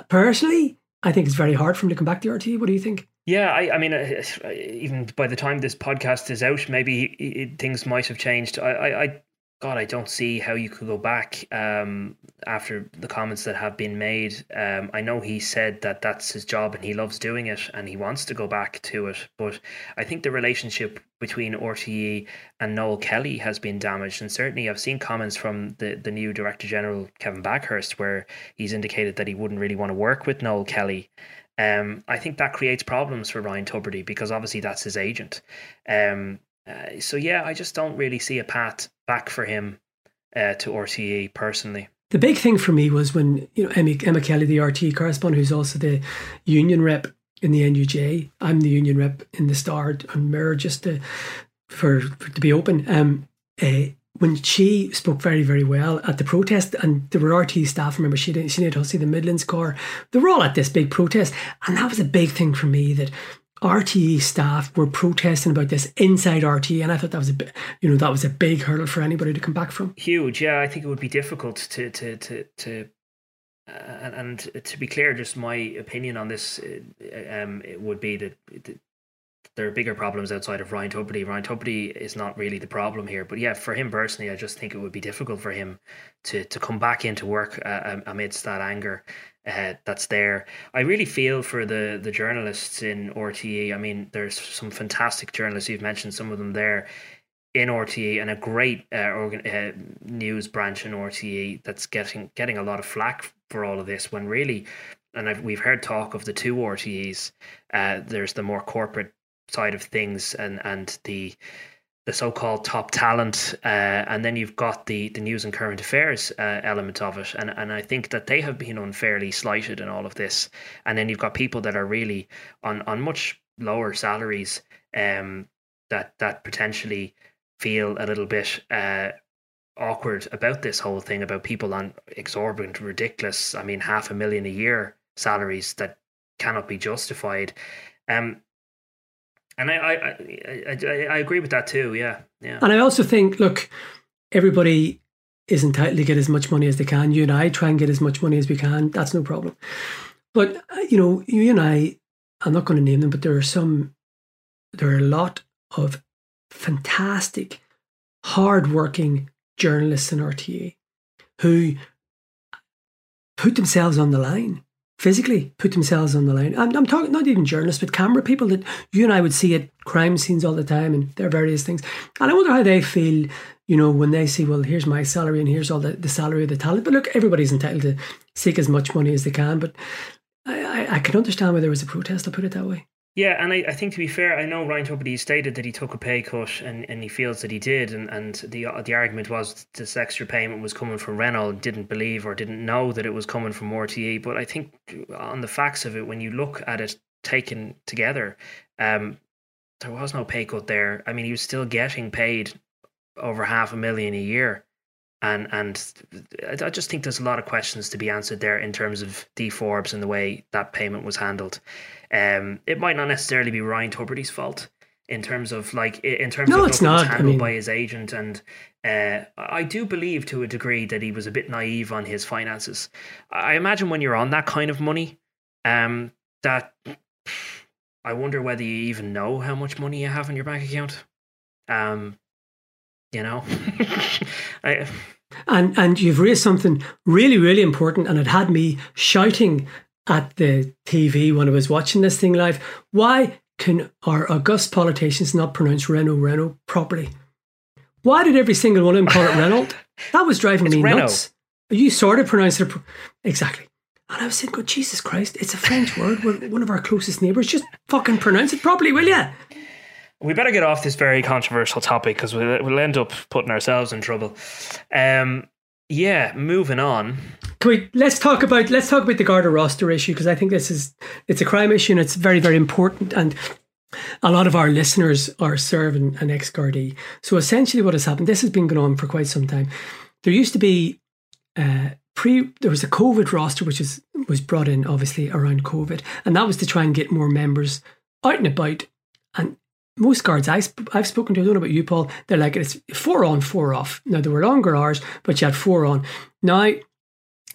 Personally, I think it's very hard for him to come back to RT. What do you think? Yeah, I, I mean, uh, even by the time this podcast is out, maybe things might have changed. I, I, I God, I don't see how you could go back um, after the comments that have been made. Um, I know he said that that's his job and he loves doing it and he wants to go back to it. But I think the relationship between RTE and Noel Kelly has been damaged. And certainly I've seen comments from the, the new Director General, Kevin Bakhurst, where he's indicated that he wouldn't really want to work with Noel Kelly. Um, I think that creates problems for Ryan Tubridy because obviously that's his agent. Um, uh, so yeah, I just don't really see a path back for him uh, to RTE personally. The big thing for me was when you know Emma, Emma Kelly, the RTE correspondent, who's also the union rep in the NUJ. I'm the union rep in the Star and Mirror, just to, for, for to be open. Um, uh, when she spoke very, very well at the protest, and there were RT staff, remember, she did, she did see the Midlands Corps, they were all at this big protest. And that was a big thing for me that RTE staff were protesting about this inside RTE, and I thought that was a bit, you know, that was a big hurdle for anybody to come back from. Huge, yeah. I think it would be difficult to to to to. Uh, and, to be clear, just my opinion on this, uh, um, it would be that there are bigger problems outside of Ryan Tubridy. Ryan Tubridy is not really the problem here, but yeah, for him personally, I just think it would be difficult for him to to come back into work uh, amidst that anger uh, that's there. I really feel for the the journalists in RTE. I mean, there's some fantastic journalists. You've mentioned some of them there in RTE and a great uh, organ, uh, news branch in RTE that's getting getting a lot of flack for all of this. When really, and I've, we've heard talk of the two RTEs. Uh, there's the more corporate side of things and and the the so-called top talent, uh, and then you've got the the news and current affairs uh, element of it, and and I think that they have been unfairly slighted in all of this. And then you've got people that are really on on much lower salaries, um, that that potentially feel a little bit uh, awkward about this whole thing about people on exorbitant, ridiculous. I mean, half a million a year salaries that cannot be justified. Um, and I, I, I, I agree with that too. Yeah, yeah. And I also think, look, everybody is entitled to get as much money as they can. You and I try and get as much money as we can. That's no problem. But uh, you know, you and I, I'm not going to name them, but there are some, there are a lot of fantastic, hard-working journalists in RTA who put themselves on the line physically put themselves on the line. I'm, I'm, talking not even journalists, but camera people that you and I would see at crime scenes all the time and their various things. And I wonder how they feel, you know, when they see, well, here's my salary and here's all the, the salary of the talent. But look, everybody's entitled to seek as much money as they can. But I, I, I can understand why there was a protest, I'll put it that way. Yeah, and I, I think to be fair, I know Ryan Tubridy stated that he took a pay cut, and, and he feels that he did, and, and the the argument was this extra payment was coming from Renault, didn't believe or didn't know that it was coming from RTE. But I think on the facts of it, when you look at it taken together, um, there was no pay cut there. I mean, he was still getting paid over half a million a year, and and I just think there's a lot of questions to be answered there in terms of Dee Forbes and the way that payment was handled. Um, it might not necessarily be Ryan Tubridy's fault in terms of like in terms no, of it's not. handled I mean, by his agent and uh, I do believe to a degree that he was a bit naive on his finances. I imagine when you're on that kind of money, um, that I wonder whether you even know how much money you have in your bank account. Um, you know, I, and and you've raised something really really important, and it had me shouting at the TV when I was watching this thing live. Why can our august politicians not pronounce Renault Renault properly? Why did every single one of them call it Renault? That was driving it's me Renault. nuts. You sort of pronounce it pro- exactly. And I was saying, "God, Jesus Christ, it's a French word. We're one of our closest neighbours. Just fucking pronounce it properly, will you?" We better get off this very controversial topic because we'll, we'll end up putting ourselves in trouble. Um, yeah, moving on. Can we let's talk about let's talk about the Garda roster issue because I think this is it's a crime issue and it's very very important and a lot of our listeners are serving an ex Gardaí. So essentially, what has happened? This has been going on for quite some time. There used to be uh, pre there was a COVID roster which is was brought in obviously around COVID, and that was to try and get more members out and about. And most guards I I've spoken to, I don't know about you, Paul, they're like it's four on, four off. Now there were longer hours, but you had four on. Now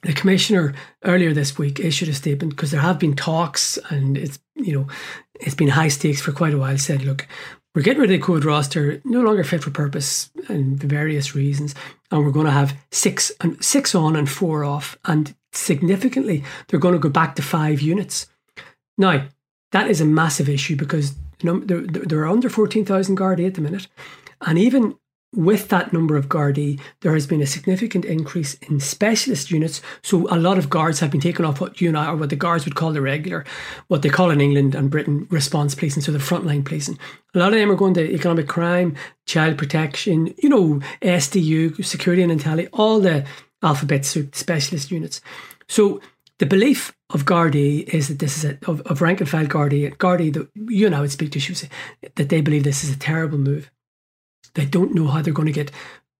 the commissioner earlier this week issued a statement because there have been talks and it's you know it's been high stakes for quite a while. Said, look, we're getting rid of the COVID roster, no longer fit for purpose, and for various reasons, and we're going to have six and six on and four off, and significantly they're going to go back to five units. Now that is a massive issue because there, there are under fourteen thousand Gardaí at the minute, and even with that number of Gardaí, there has been a significant increase in specialist units. So a lot of guards have been taken off what you and I, or what the guards would call the regular, what they call in England and Britain response policing, so the frontline policing. A lot of them are going to economic crime, child protection, you know, SDU, security and intelligence, all the alphabet soup specialist units. So the belief of Gardaí is that this is a, of, of rank and file Gardaí, Gardaí that you and I would speak to, she would say that they believe this is a terrible move they don't know how they're going to get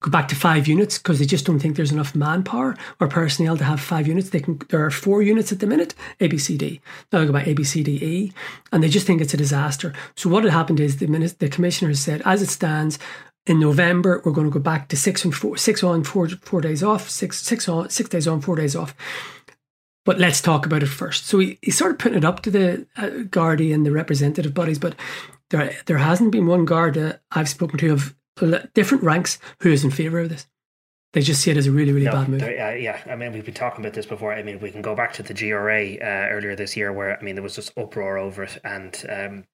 go back to five units because they just don't think there's enough manpower or personnel to have five units. They can there are four units at the minute, ABCD. Now they go by ABCDE, and they just think it's a disaster. So what had happened is the minute the commissioner has said, as it stands, in November we're going to go back to six and four, six on, four four days off, six six on, six days on, four days off. But let's talk about it first. So he, he's sort of putting it up to the uh, Gardaí and the representative bodies, but there there hasn't been one guard that I've spoken to of different ranks who is in favour of this. They just see it as a really, really no, bad move. Uh, yeah, I mean, we've been talking about this before. I mean, we can go back to the GRA uh, earlier this year, where I mean, there was just uproar over it, and um,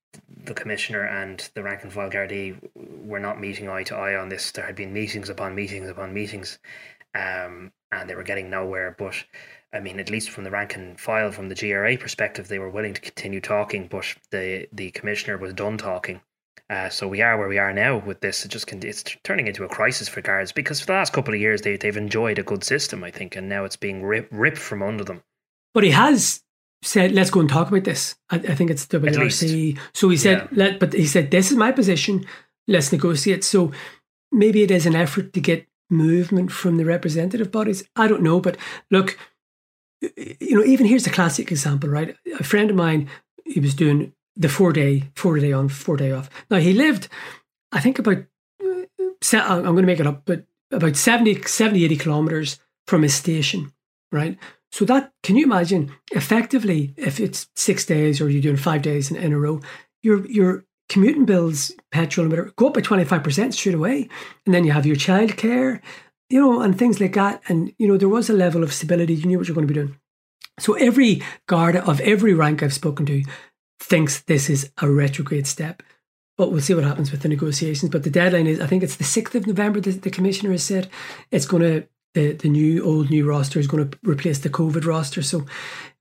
the commissioner and the rank and file Gardaí were not meeting eye to eye on this. There had been meetings upon meetings upon meetings, um, and they were getting nowhere. But I mean, at least from the rank and file, from the GRA perspective, they were willing to continue talking, but the the commissioner was done talking. Uh, so we are where we are now with this. It just can, it's turning into a crisis for guards because for the last couple of years they they've enjoyed a good system, I think, and now it's being rip, ripped from under them. But he has said, "Let's go and talk about this." I, I think it's WRC. So he said, yeah. "Let," but he said, "This is my position. Let's negotiate." So maybe it is an effort to get movement from the representative bodies. I don't know, but look, you know, even here's a classic example, right? A friend of mine, he was doing the four day, four day on, four day off. Now he lived, I think about, uh, I'm going to make it up, but about 70, 70 80 kilometers from his station, right? So that, can you imagine effectively if it's six days or you're doing five days in, in a row, your, your commuting bills, petrol go up by 25% straight away. And then you have your childcare, you know, and things like that. And, you know, there was a level of stability. You knew what you're going to be doing. So every guard of every rank I've spoken to thinks this is a retrograde step. But we'll see what happens with the negotiations. But the deadline is, I think it's the 6th of November, the, the commissioner has said it's going to, the, the new, old, new roster is going to replace the COVID roster. So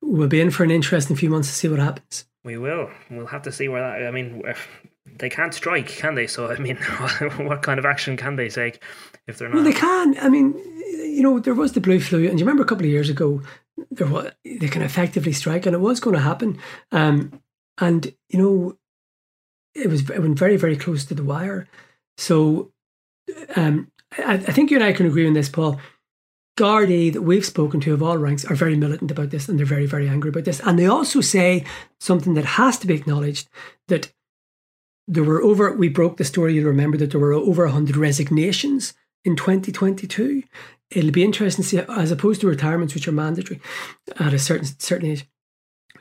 we'll be in for an interesting few months to see what happens. We will. We'll have to see where that, I mean, they can't strike, can they? So, I mean, what kind of action can they take if they're not? Well, they can. I mean, you know, there was the blue flu, and you remember a couple of years ago, there was, they can effectively strike, and it was going to happen. Um, and you know, it was it went very very close to the wire. So, um, I, I think you and I can agree on this, Paul. Gardaí that we've spoken to of all ranks are very militant about this and they're very, very angry about this. And they also say something that has to be acknowledged that there were over, we broke the story, you'll remember that there were over 100 resignations in 2022. It'll be interesting to see, as opposed to retirements, which are mandatory at a certain certain age.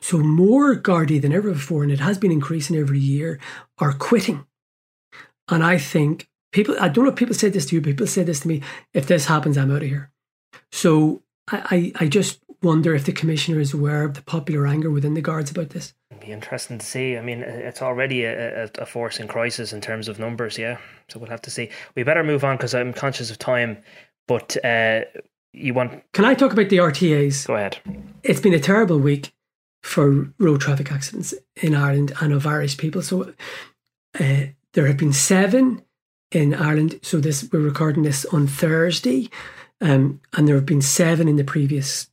So more Gardaí than ever before, and it has been increasing every year, are quitting. And I think people, I don't know if people said this to you, people said this to me, if this happens, I'm out of here. So I, I, I just wonder if the commissioner is aware of the popular anger within the guards about this. Be interesting to see. I mean, it's already a, a, a force in crisis in terms of numbers, yeah. So we'll have to see. We better move on because I'm conscious of time. But uh, you want? Can I talk about the RTAs? Go ahead. It's been a terrible week for road traffic accidents in Ireland and of Irish people. So uh, there have been seven in Ireland. So this we're recording this on Thursday, um, and there have been seven in the previous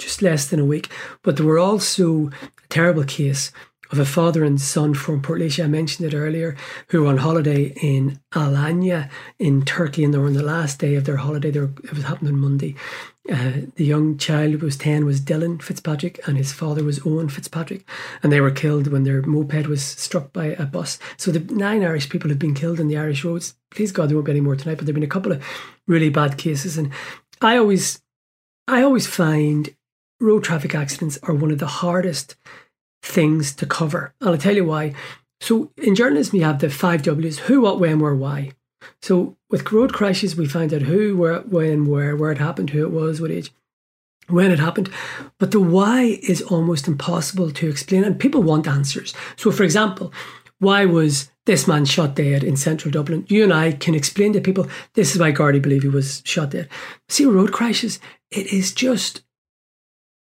just less than a week. But there were also terrible case of a father and son from Portlaoise, I mentioned it earlier, who were on holiday in Alanya in Turkey, and they were on the last day of their holiday. Were, it was happened on Monday. Uh, the young child who was 10 was Dylan Fitzpatrick, and his father was Owen Fitzpatrick, and they were killed when their moped was struck by a bus. So the nine Irish people have been killed in the Irish roads. Please God, there won't be any more tonight, but there have been a couple of really bad cases. And I always, I always find road traffic accidents are one of the hardest things to cover. And I'll tell you why. So in journalism, you have the five W's who, what, when, where, why. So with road crashes, we find out who, where, when, where, where it happened, who it was, what age, when it happened. But the why is almost impossible to explain, and people want answers. So, for example, why was this man shot dead in central Dublin? You and I can explain to people this is why Gardaí believe he was shot dead. See, road crashes, it is just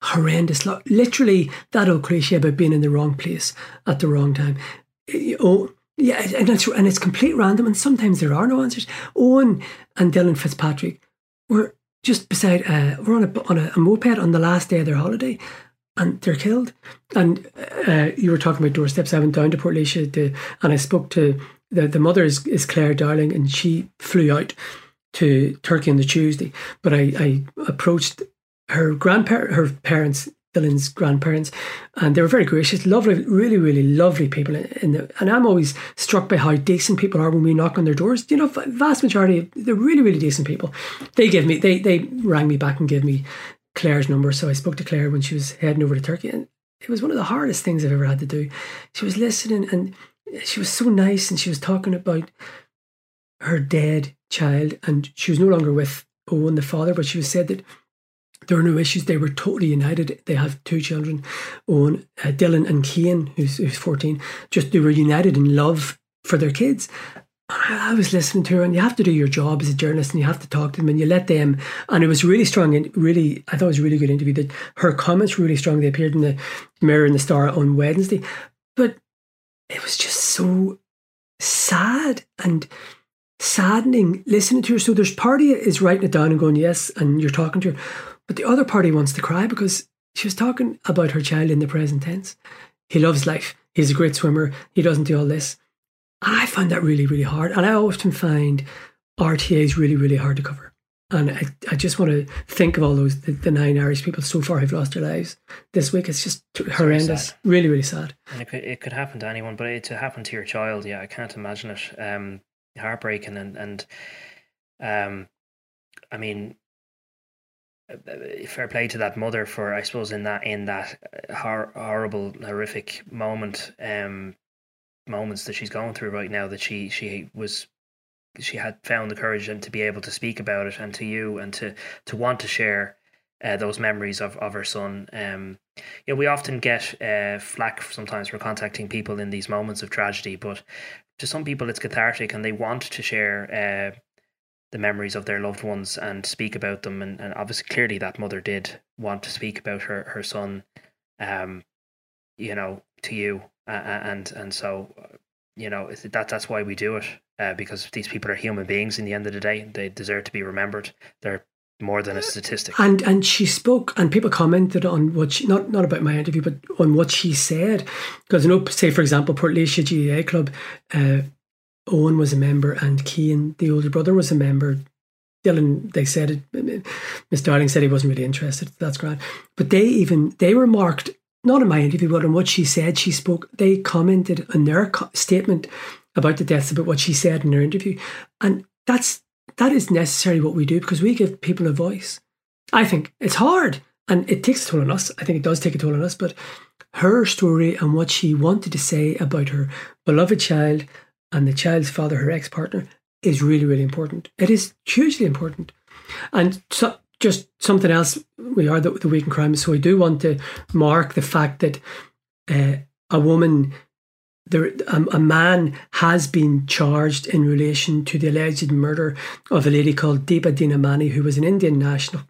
horrendous. Lot literally, that old cliche about being in the wrong place at the wrong time. Oh, yeah, and it's and it's complete random, and sometimes there are no answers. Owen and Dylan Fitzpatrick were just beside, uh, we're on a on a, a, moped on the last day of their holiday, and they're killed. And uh, you were talking about doorsteps. I went down to Portlaoise to, and I spoke to the the mother is, is Claire Darling, and she flew out to Turkey on the Tuesday. But I, I approached her grandparent, her parents, Dylan's grandparents, and they were very gracious, lovely, really, really lovely people. The, and I'm always struck by how decent people are when we knock on their doors. You know, vast majority, they're really, really decent people. They give me, they they rang me back and gave me Claire's number, so I spoke to Claire when she was heading over to Turkey, and it was one of the hardest things I've ever had to do. She was listening, and she was so nice, and she was talking about her dead child, and she was no longer with Owen, the father, but she was said that there were no issues. They were totally united. They have two children, Owen, uh, Dylan, and Cian, who's, who's 14. Just they were united in love for their kids. I was listening to her, and you have to do your job as a journalist, and you have to talk to them, and you let them. And it was really strong, and really, I thought it was a really good interview. That her comments really strong. They appeared in the Mirror and the Star on Wednesday, but it was just so sad and saddening listening to her. So there's party is writing it down and going yes, and you're talking to her, but the other party wants to cry because she was talking about her child in the present tense. He loves life. He's a great swimmer. He doesn't do all this. And I find that really, really hard. And I often find RTAs really, really hard to cover. And I, I just want to think of all those, the, the nine Irish people so far who've lost their lives this week. It's just it's horrendous. Really, really sad. And it could, it could happen to anyone, but it, to happen to your child, yeah, I can't imagine it. Um, heartbreaking and, and um, I mean, fair play to that mother for I suppose in that in that uh, hor- horrible horrific moment um moments that she's going through right now that she she was she had found the courage and to be able to speak about it and to you and to to want to share uh, those memories of, of her son. Um, yeah, we often get uh, flack sometimes for contacting people in these moments of tragedy, but to some people it's cathartic and they want to share uh, the memories of their loved ones and speak about them. And, and obviously, clearly, that mother did want to speak about her her son, um, you know, to you, uh, and and so, you know, that that's why we do it uh, because these people are human beings. In the end of the day, they deserve to be remembered. They're more than a statistic. And and she spoke, and people commented on what she not not about my interview, but on what she said. Because you know, say for example, Portlaoise GAA club, uh, Owen was a member and Cian, the older brother, was a member. Dylan, they said it. Miss Darling said he wasn't really interested. That's great. But they even they remarked not in my interview, but on what she said. She spoke. They commented on their co- statement about the deaths about what she said in her interview, and that's that is necessary what we do because we give people a voice. I think it's hard and it takes a toll on us. I think it does take a toll on us, but her story and what she wanted to say about her beloved child and the child's father, her ex partner, is really, really important. It is hugely important. And so, just something else, we are the, the week in crime, so I do want to mark the fact that uh, a woman, there, a, a man has been charged in relation to the alleged murder of a lady called Deepa Dinamani, who was an Indian national.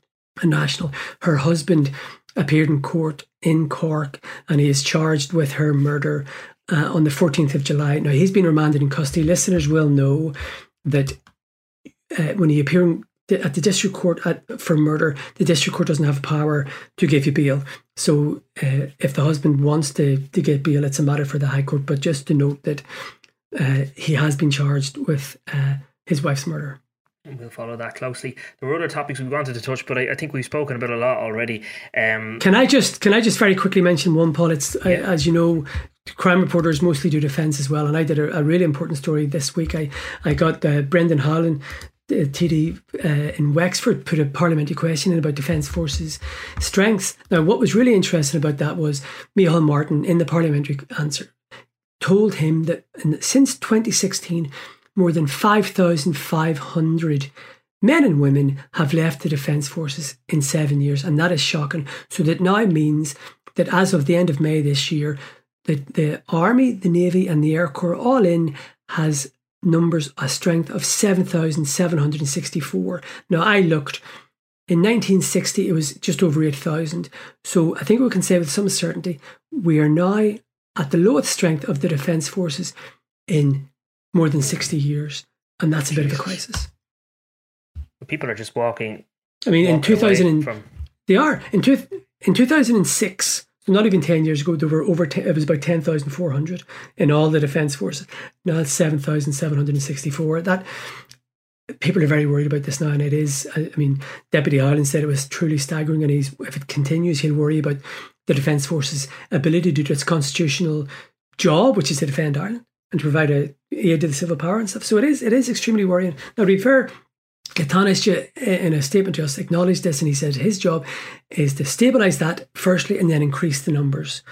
A national. Her husband appeared in court in Cork and he is charged with her murder uh, on the 14th of July. Now, he's been remanded in custody. Listeners will know that uh, when he appeared at the district court at, for murder, the district court doesn't have power to give you bail. So, uh, if the husband wants to, to get bail, it's a matter for the High Court. But just to note that uh, he has been charged with uh, his wife's murder we'll follow that closely. There were other topics we wanted to touch, but I, I think we've spoken about a lot already. Um, can I just can I just very quickly mention one, Paul? It's yeah. I, as you know, crime reporters mostly do defence as well, and I did a, a, really important story this week. I I got uh, Brendan Howlin. The TD uh, in Wexford put a parliamentary question in about Defence Forces strengths. Now, what was really interesting about that was Micheál Martin in the parliamentary answer told him that since 2016, more than 5,500 men and women have left the Defence Forces in seven years, and that is shocking. So that now means that as of the end of May this year, the, the Army, the Navy, and the Air Corps all in has numbers, a strength of 7,764. Now, I looked. In 1960, it was just over 8,000. So I think we can say with some certainty we are now at the lowest strength of the Defence Forces in more than 60 years. And that's a bit of a crisis. People are just walking. I mean, in 2000, from... they are. In, two, in 2006, so not even 10 years ago, there were over, 10, it was about 10,400 in all the defence forces. Now it's 7,764. That people are very worried about this now, and it is. I mean, Deputy Howlin said it was truly staggering, and he's if it continues, he'll worry about the Defence Force's ability to do its constitutional job, which is to defend Ireland and to provide a aid to the civil power and stuff. So it is it is extremely worrying. Now to be fair, Taoiseach in a statement to us acknowledged this and he said his job is to stabilise that firstly and then increase the numbers.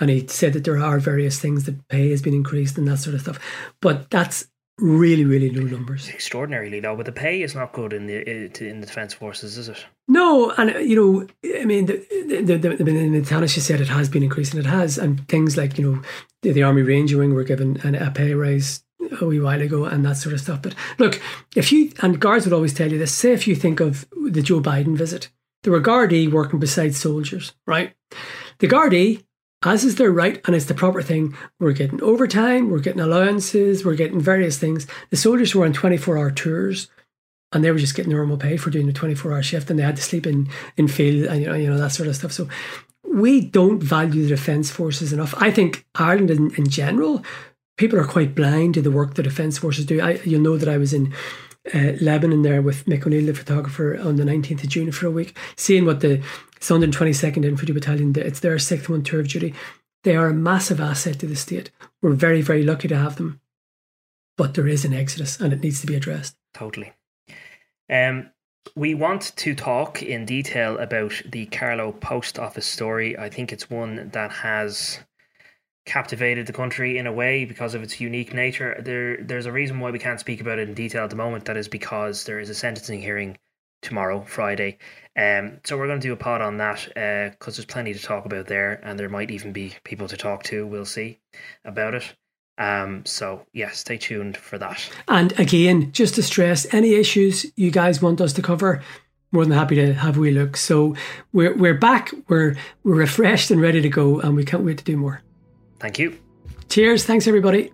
and he said that there are various things that pay has been increased and that sort of stuff. But that's really, really low numbers. Extraordinarily low, but the pay is not good in the eh, in the defence forces, is it? No, and uh, you know, I mean, the the, the, the, the said it has been increasing. It has, and things like you know, the, the Army Ranger Wing were given an, a pay rise a wee while ago and that sort of stuff. But look, if you and guards would always tell you this. Say if you think of the Joe Biden visit, there were Gardaí working beside soldiers, right? The Gardaí as is their right and it's the proper thing. We're getting overtime, we're getting allowances, we're getting various things. The soldiers were on 24 hour tours and they were just getting normal pay for doing a 24 hour shift and they had to sleep in, in field and you know, you know, that sort of stuff. So we don't value the defence forces enough. I think Ireland in, in general, people are quite blind to the work the defence forces do. I, you'll know that I was in uh, Lebanon there with Mick O'Neill, the photographer, on the 19th of June for a week, seeing what the it's 122nd Infantry Battalion. Did. It's their sixth one tour of duty. They are a massive asset to the state. We're very, very lucky to have them. But there is an exodus and it needs to be addressed. Totally. Um, we want to talk in detail about the Carlow post office story. I think it's one that has captivated the country in a way because of its unique nature. There, there's a reason why we can't speak about it in detail at the moment. That is because there is a sentencing hearing tomorrow, Friday. Um, so we're going to do a pod on that because uh, there's plenty to talk about there, and there might even be people to talk to. We'll see about it. Um, so yeah, stay tuned for that. And again, just to stress, any issues you guys want us to cover, more than happy to have a wee look. So we're we're back, we're we're refreshed and ready to go, and we can't wait to do more. Thank you. Cheers. Thanks everybody.